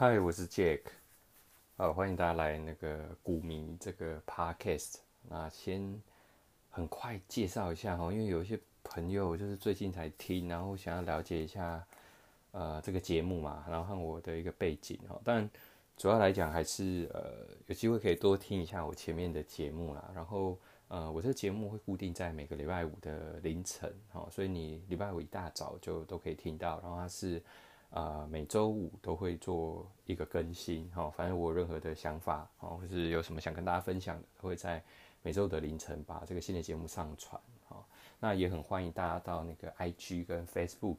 嗨，我是 Jack，呃，欢迎大家来那个股迷这个 Podcast。那先很快介绍一下哈，因为有一些朋友就是最近才听，然后想要了解一下呃这个节目嘛，然后和我的一个背景哈。但主要来讲还是呃有机会可以多听一下我前面的节目啦。然后呃我这个节目会固定在每个礼拜五的凌晨哈，所以你礼拜五一大早就都可以听到。然后它是。啊，每周五都会做一个更新，哈，反正我有任何的想法，哦，或是有什么想跟大家分享的，都会在每周的凌晨把这个新的节目上传，哈，那也很欢迎大家到那个 IG 跟 Facebook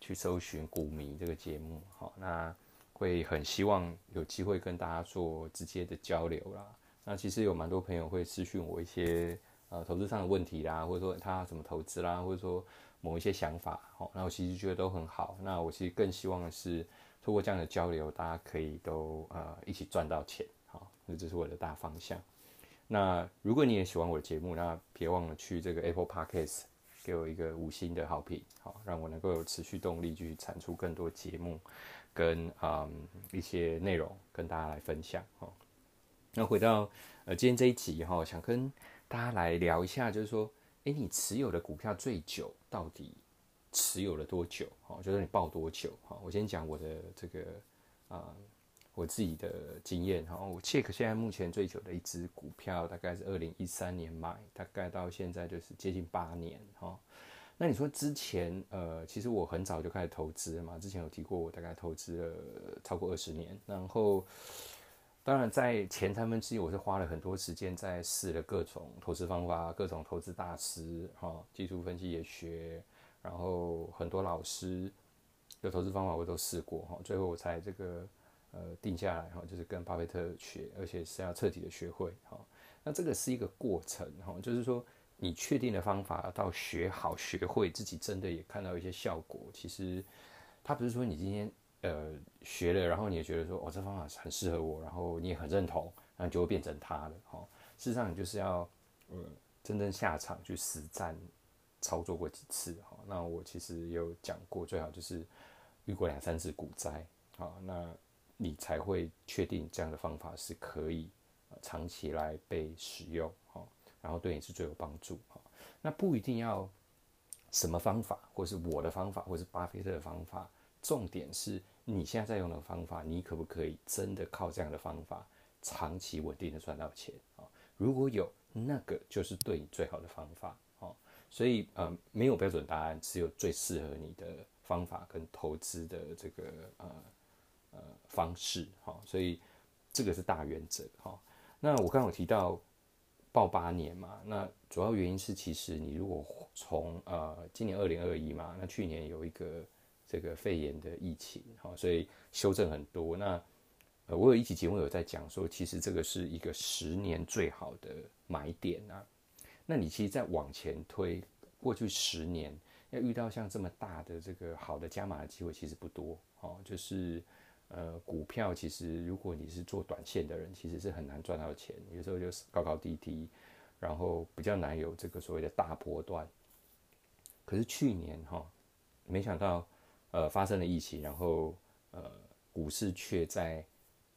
去搜寻股迷这个节目，哈，那会很希望有机会跟大家做直接的交流啦。那其实有蛮多朋友会私讯我一些呃投资上的问题啦，或者说他怎么投资啦，或者说。某一些想法，哦，那我其实觉得都很好。那我其实更希望的是，通过这样的交流，大家可以都呃一起赚到钱，好，那这是我的大方向。那如果你也喜欢我的节目，那别忘了去这个 Apple Podcast 给我一个五星的好评，好，让我能够有持续动力继续产出更多节目跟嗯一些内容跟大家来分享，哦。那回到呃今天这一集哈，想跟大家来聊一下，就是说。哎，你持有的股票最久到底持有了多久？哈，就是你报多久？哈，我先讲我的这个啊，我自己的经验哈。我 check 现在目前最久的一只股票大概是二零一三年买，大概到现在就是接近八年哈。那你说之前呃，其实我很早就开始投资嘛，之前有提过，我大概投资了超过二十年，然后。当然，在前三分之一，我是花了很多时间在试了各种投资方法，各种投资大师，哈，技术分析也学，然后很多老师的投资方法我都试过，哈，最后我才这个呃定下来，哈，就是跟巴菲特学，而且是要彻底的学会，哈，那这个是一个过程，哈，就是说你确定的方法到学好学会，自己真的也看到一些效果，其实它不是说你今天。呃，学了，然后你也觉得说，哦，这方法很适合我，然后你也很认同，那就会变成他了，哈。事实上，你就是要，呃，真正下场去实战操作过几次，哈。那我其实有讲过，最好就是遇过两三次股灾，好，那你才会确定这样的方法是可以长期来被使用，哈，然后对你是最有帮助，哈。那不一定要什么方法，或是我的方法，或是巴菲特的方法。重点是你现在在用的方法，你可不可以真的靠这样的方法长期稳定的赚到钱啊？如果有，那个就是对你最好的方法哦。所以呃，没有标准答案，只有最适合你的方法跟投资的这个呃呃方式哈。所以这个是大原则哈。那我刚刚有提到报八年嘛，那主要原因是其实你如果从呃今年二零二一嘛，那去年有一个。这个肺炎的疫情，哈，所以修正很多。那呃，我有一期节目有在讲说，其实这个是一个十年最好的买点啊。那你其实再往前推，过去十年要遇到像这么大的这个好的加码的机会，其实不多哦。就是呃，股票其实如果你是做短线的人，其实是很难赚到钱，有时候就是高高低低，然后比较难有这个所谓的大波段。可是去年哈，没想到。呃，发生了疫情，然后呃，股市却在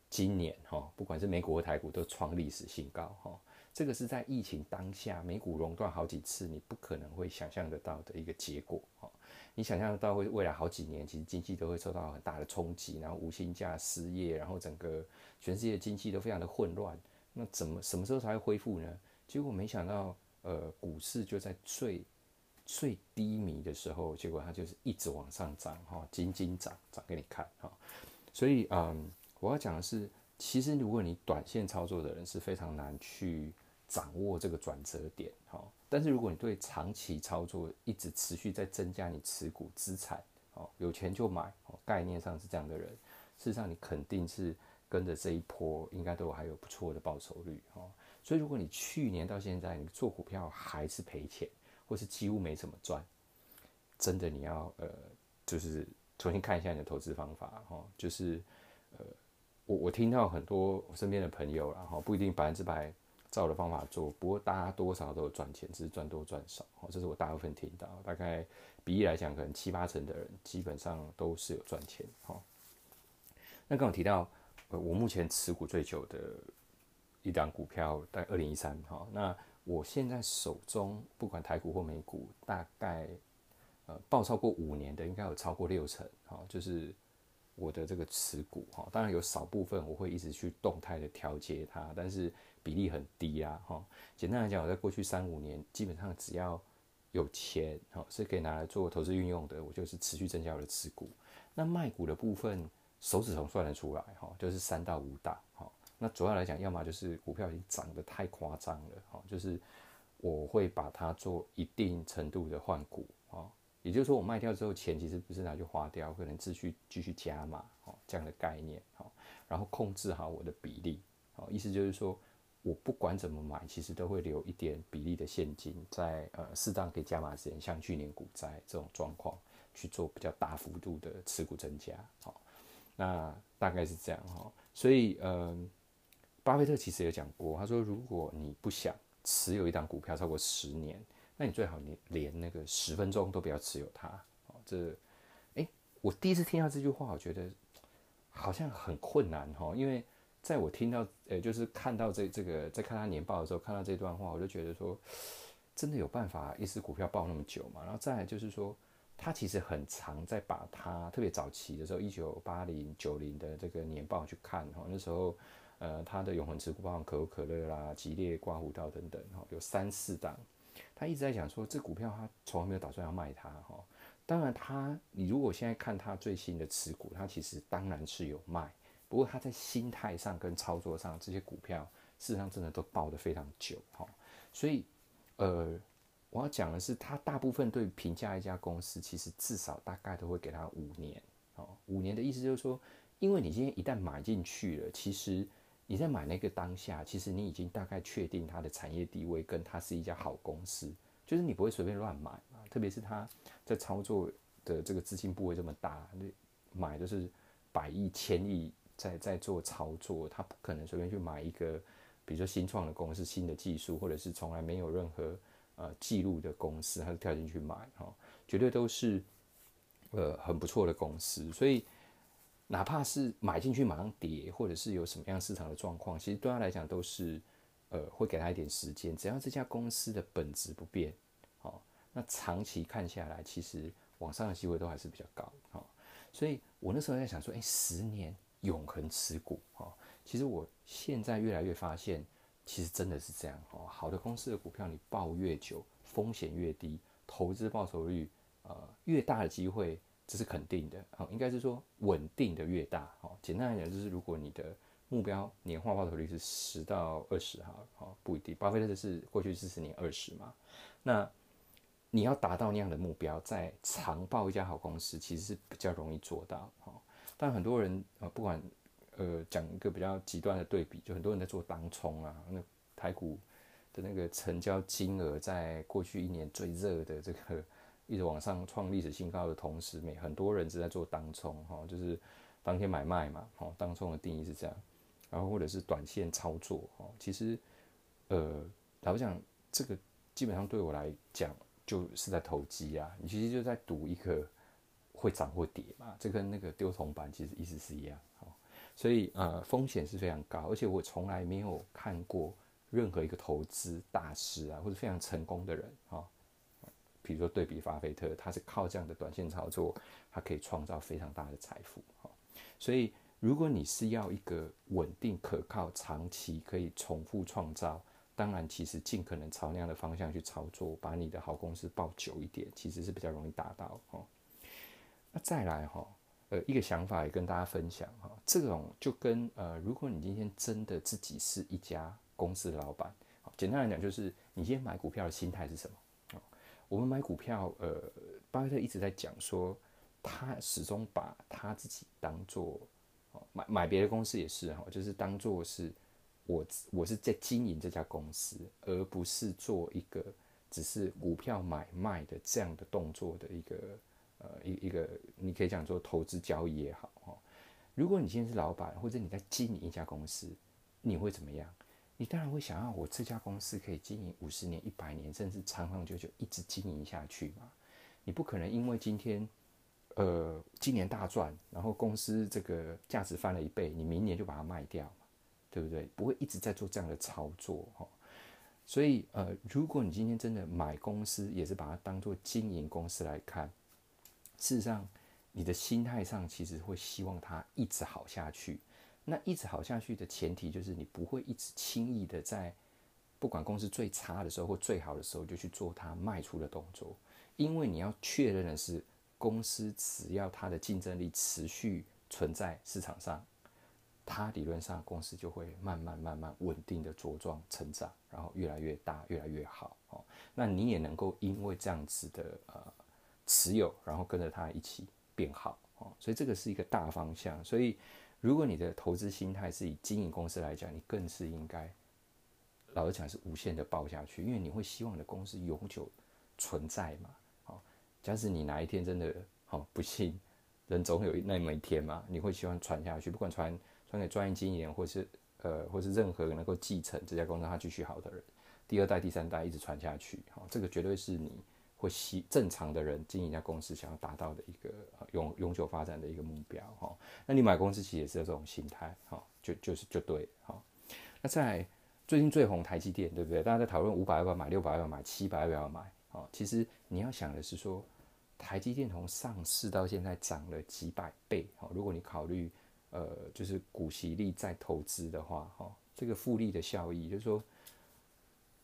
今年哈，不管是美股或台股都创历史新高哈。这个是在疫情当下，美股熔断好几次，你不可能会想象得到的一个结果哈。你想象得到会未来好几年，其实经济都会受到很大的冲击，然后无薪假、失业，然后整个全世界经济都非常的混乱。那怎么什么时候才会恢复呢？结果没想到，呃，股市就在最。最低迷的时候，结果它就是一直往上涨，哈，紧紧涨涨给你看，哈。所以，嗯，我要讲的是，其实如果你短线操作的人是非常难去掌握这个转折点，哈。但是如果你对长期操作一直持续在增加你持股资产，哦，有钱就买，概念上是这样的人，事实上你肯定是跟着这一波，应该都还有不错的报酬率，哈。所以如果你去年到现在你做股票还是赔钱。或是几乎没怎么赚，真的你要呃，就是重新看一下你的投资方法哈，就是呃，我我听到很多我身边的朋友然后不一定百分之百照我的方法做，不过大家多少都有赚钱，只是赚多赚少哦，这是我大部分听到，大概比例来讲，可能七八成的人基本上都是有赚钱哈。那刚刚提到，呃，我目前持股最久的一档股票在二零一三哈，那我现在手中不管台股或美股，大概呃报超过五年的应该有超过六成哈，就是我的这个持股哈，当然有少部分我会一直去动态的调节它，但是比例很低啊哈。简单来讲，我在过去三五年基本上只要有钱哈是可以拿来做投资运用的，我就是持续增加我的持股。那卖股的部分。手指头算得出来哈，就是三到五档哈。那主要来讲，要么就是股票已经涨得太夸张了哈，就是我会把它做一定程度的换股啊，也就是说我卖掉之后，钱其实不是拿去花掉，可能继续继续加码哦这样的概念哈。然后控制好我的比例哦，意思就是说我不管怎么买，其实都会留一点比例的现金在呃适当可以加码时间，像去年股灾这种状况去做比较大幅度的持股增加好。那大概是这样哈，所以嗯，巴菲特其实有讲过，他说如果你不想持有一档股票超过十年，那你最好你连那个十分钟都不要持有它。哦，这，哎，我第一次听到这句话，我觉得好像很困难哈，因为在我听到呃，就是看到这这个在看他年报的时候，看到这段话，我就觉得说，真的有办法一只股票报那么久嘛？然后再来就是说。他其实很长，在把他特别早期的时候，一九八零九零的这个年报去看哈，那时候，呃，他的永恒持股包含可口可乐啦、吉列、刮胡刀等等哈，有三四档，他一直在讲说这股票他从来没有打算要卖它哈。当然他，你如果现在看他最新的持股，他其实当然是有卖，不过他在心态上跟操作上，这些股票事实上真的都抱得非常久哈，所以，呃。我要讲的是，他大部分对评价一家公司，其实至少大概都会给他五年。哦，五年的意思就是说，因为你今天一旦买进去了，其实你在买那个当下，其实你已经大概确定它的产业地位，跟它是一家好公司，就是你不会随便乱买嘛。特别是它在操作的这个资金部位这么大，那买的是百亿、千亿在在做操作，他不可能随便去买一个，比如说新创的公司、新的技术，或者是从来没有任何。呃，记录的公司，他就跳进去买哈，绝对都是呃很不错的公司。所以，哪怕是买进去马上跌，或者是有什么样市场的状况，其实对他来讲都是呃会给他一点时间。只要这家公司的本质不变，好，那长期看下来，其实往上的机会都还是比较高哈。所以我那时候在想说，哎，十年永恒持股哈，其实我现在越来越发现。其实真的是这样哦，好的公司的股票你抱越久，风险越低，投资报酬率呃越大的机会，这是肯定的哦，应该是说稳定的越大哦。简单来讲就是，如果你的目标年化报酬率是十到二十哈，哦不一定，巴菲特的是过去四十年二十嘛，那你要达到那样的目标，在长报一家好公司，其实是比较容易做到哦。但很多人呃不管。呃，讲一个比较极端的对比，就很多人在做当冲啊，那台股的那个成交金额在过去一年最热的这个一直往上创历史新高的同时，每很多人是在做当冲哈，就是当天买卖嘛，哈，当冲的定义是这样，然后或者是短线操作哈，其实呃，老实讲，这个基本上对我来讲就是在投机啊，你其实就在赌一个会涨或跌嘛，这跟那个丢铜板其实意思是一样。所以呃风险是非常高，而且我从来没有看过任何一个投资大师啊，或者非常成功的人啊，比如说对比巴菲特，他是靠这样的短线操作，他可以创造非常大的财富哈。所以如果你是要一个稳定可靠、长期可以重复创造，当然其实尽可能朝那样的方向去操作，把你的好公司抱久一点，其实是比较容易达到哈。那再来哈。呃，一个想法也跟大家分享哈，这种就跟呃，如果你今天真的自己是一家公司的老板，简单来讲就是你今天买股票的心态是什么？我们买股票，呃，巴菲特一直在讲说，他始终把他自己当做，买买别的公司也是哈，就是当做是我我是在经营这家公司，而不是做一个只是股票买卖的这样的动作的一个。呃，一一个你可以讲做投资交易也好哈。如果你今天是老板，或者你在经营一家公司，你会怎么样？你当然会想要我这家公司可以经营五十年、一百年，甚至长长久久一直经营下去嘛。你不可能因为今天呃，今年大赚，然后公司这个价值翻了一倍，你明年就把它卖掉对不对？不会一直在做这样的操作哈。所以呃，如果你今天真的买公司，也是把它当做经营公司来看，事实上你的心态上其实会希望它一直好下去。那一直好下去的前提就是你不会一直轻易的在不管公司最差的时候或最好的时候就去做它卖出的动作，因为你要确认的是。公司只要它的竞争力持续存在市场上，它理论上公司就会慢慢慢慢稳定的茁壮成长，然后越来越大，越来越好哦。那你也能够因为这样子的呃持有，然后跟着它一起变好哦。所以这个是一个大方向。所以如果你的投资心态是以经营公司来讲，你更是应该老实讲是无限的抱下去，因为你会希望你的公司永久存在嘛。好假使你哪一天真的好不幸，人总有那么一天嘛，你会希望传下去，不管传传给专业经营，或是呃，或是任何能够继承这家公司它继续好的人，第二代、第三代一直传下去，好，这个绝对是你会希正常的人经营一家公司想要达到的一个永永久发展的一个目标哈。那你买公司其实也是这种心态哈，就就是就对哈。那在最近最红台积电，对不对？大家在讨论五百要不要买，六百要不要买，七百要不要买？哦，其实你要想的是说。台积电从上市到现在涨了几百倍，哈，如果你考虑，呃，就是股息率再投资的话，哈，这个复利的效益，就是说，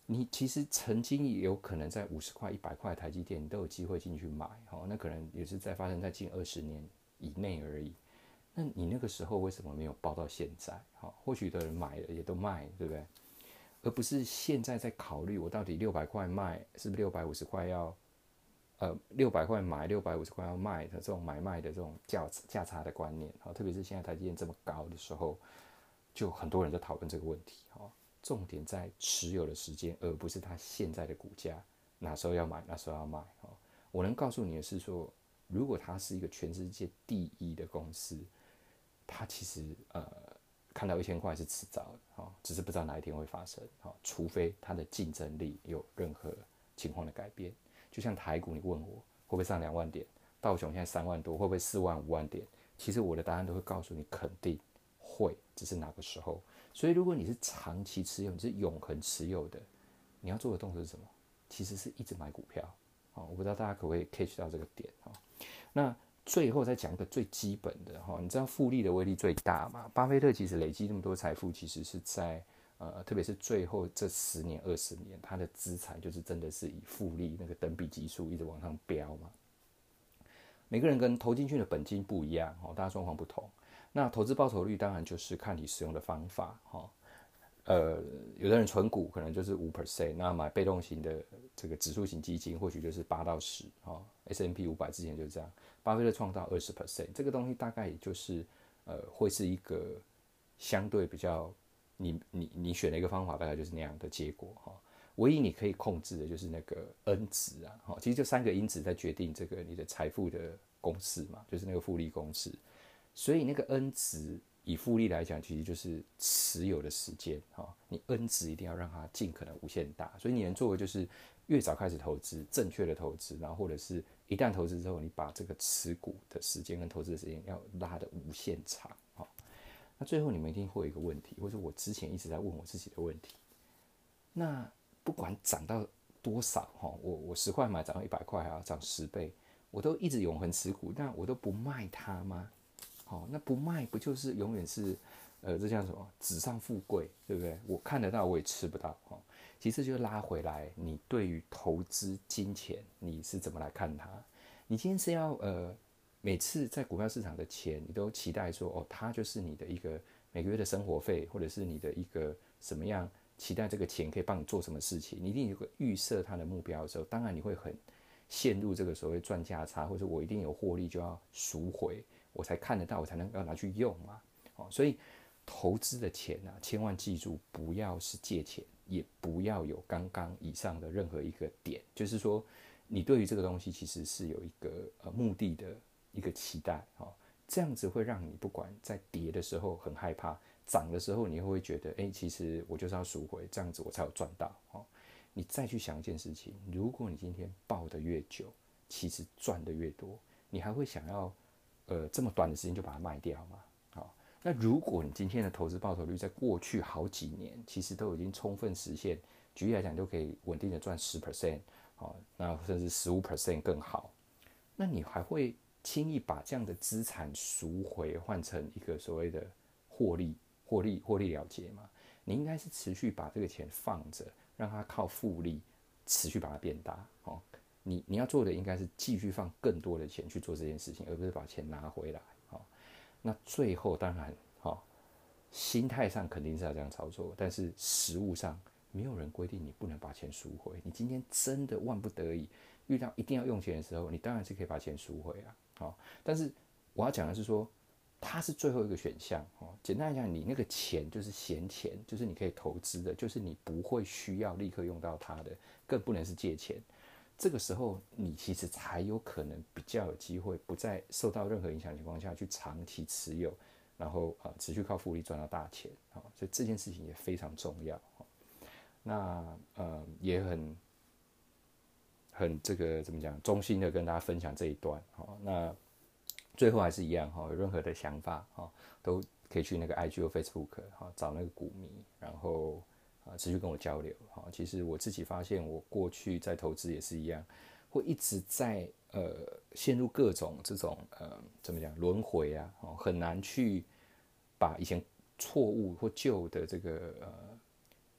你其实曾经也有可能在五十块、一百块台积电，你都有机会进去买，哈，那可能也是在发生在近二十年以内而已。那你那个时候为什么没有报到现在？哈，或许的人买了也都卖，对不对？而不是现在在考虑我到底六百块卖，是不是六百五十块要？呃，六百块买，六百五十块要卖的这种买卖的这种价价差的观念，哈，特别是现在台积电这么高的时候，就很多人在讨论这个问题，哈。重点在持有的时间，而不是它现在的股价，哪时候要买，哪时候要卖，哈。我能告诉你的是说，如果它是一个全世界第一的公司，它其实呃看到一千块是迟早的，哈，只是不知道哪一天会发生，哈，除非它的竞争力有任何情况的改变。就像台股，你问我会不会上两万点？道琼现在三万多，会不会四万、五万点？其实我的答案都会告诉你，肯定会，只是哪个时候。所以如果你是长期持有，你是永恒持有的，你要做的动作是什么？其实是一直买股票。哦，我不知道大家可不可以 catch 到这个点哈。那最后再讲一个最基本的哈，你知道复利的威力最大吗？巴菲特其实累积这么多财富，其实是在。呃，特别是最后这十年、二十年，他的资产就是真的是以复利那个等比级数一直往上飙嘛。每个人跟投进去的本金不一样哦，大家状况不同。那投资报酬率当然就是看你使用的方法哈。呃，有的人存股可能就是五 percent，那买被动型的这个指数型基金或许就是八到十哈。S M P 五百之前就是这样，巴菲特创造二十 percent，这个东西大概也就是呃会是一个相对比较。你你你选了一个方法，大概就是那样的结果哈。唯一你可以控制的就是那个 N 值啊，哈，其实就三个因子在决定这个你的财富的公式嘛，就是那个复利公式。所以那个 N 值以复利来讲，其实就是持有的时间哈。你 N 值一定要让它尽可能无限大，所以你能做的就是越早开始投资，正确的投资，然后或者是一旦投资之后，你把这个持股的时间跟投资的时间要拉的无限长哈。那最后你们一定会有一个问题，或者我之前一直在问我自己的问题。那不管涨到多少哈，我我十块买涨到一百块啊，涨十倍，我都一直永恒持股，那我都不卖它吗？好，那不卖不就是永远是呃，这叫什么纸上富贵，对不对？我看得到，我也吃不到哈。其实就拉回来，你对于投资金钱你是怎么来看它？你今天是要呃？每次在股票市场的钱，你都期待说，哦，它就是你的一个每个月的生活费，或者是你的一个什么样？期待这个钱可以帮你做什么事情？你一定有个预设它的目标的时候，当然你会很陷入这个所谓赚价差，或者我一定有获利就要赎回，我才看得到，我才能够拿去用嘛。哦，所以投资的钱啊，千万记住，不要是借钱，也不要有刚刚以上的任何一个点，就是说，你对于这个东西其实是有一个呃目的的。一个期待哦，这样子会让你不管在跌的时候很害怕，涨的时候你会不会觉得，哎，其实我就是要赎回，这样子我才有赚到哦。你再去想一件事情，如果你今天抱的越久，其实赚的越多，你还会想要呃这么短的时间就把它卖掉嘛？好，那如果你今天的投资报酬率在过去好几年其实都已经充分实现，举例来讲就可以稳定的赚十 percent，好，那甚至十五 percent 更好，那你还会轻易把这样的资产赎回换成一个所谓的获利、获利、获利了结吗？你应该是持续把这个钱放着，让它靠复利持续把它变大。你你要做的应该是继续放更多的钱去做这件事情，而不是把钱拿回来。哦，那最后当然，哦，心态上肯定是要这样操作，但是实物上没有人规定你不能把钱赎回。你今天真的万不得已遇到一定要用钱的时候，你当然是可以把钱赎回啊。好，但是我要讲的是说。它是最后一个选项哦。简单来讲，你那个钱就是闲钱，就是你可以投资的，就是你不会需要立刻用到它的，更不能是借钱。这个时候，你其实才有可能比较有机会，不再受到任何影响情况下去长期持有，然后啊持续靠复利赚到大钱啊。所以这件事情也非常重要。那呃也很很这个怎么讲，衷心的跟大家分享这一段。好，那。最后还是一样哈，有任何的想法哈，都可以去那个 IG 或 Facebook 哈找那个股民，然后啊持续跟我交流哈。其实我自己发现，我过去在投资也是一样，会一直在呃陷入各种这种呃怎么讲轮回啊，哦很难去把以前错误或旧的这个呃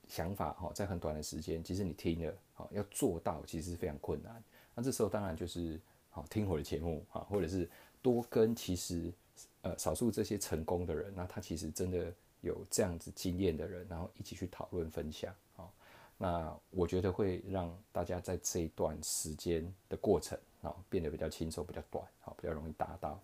想法哈，在很短的时间，其实你听了啊要做到，其实是非常困难。那这时候当然就是好听我的节目啊，或者是。多跟其实，呃，少数这些成功的人，那他其实真的有这样子经验的人，然后一起去讨论分享，啊，那我觉得会让大家在这一段时间的过程，啊，变得比较轻松，比较短，好，比较容易达到。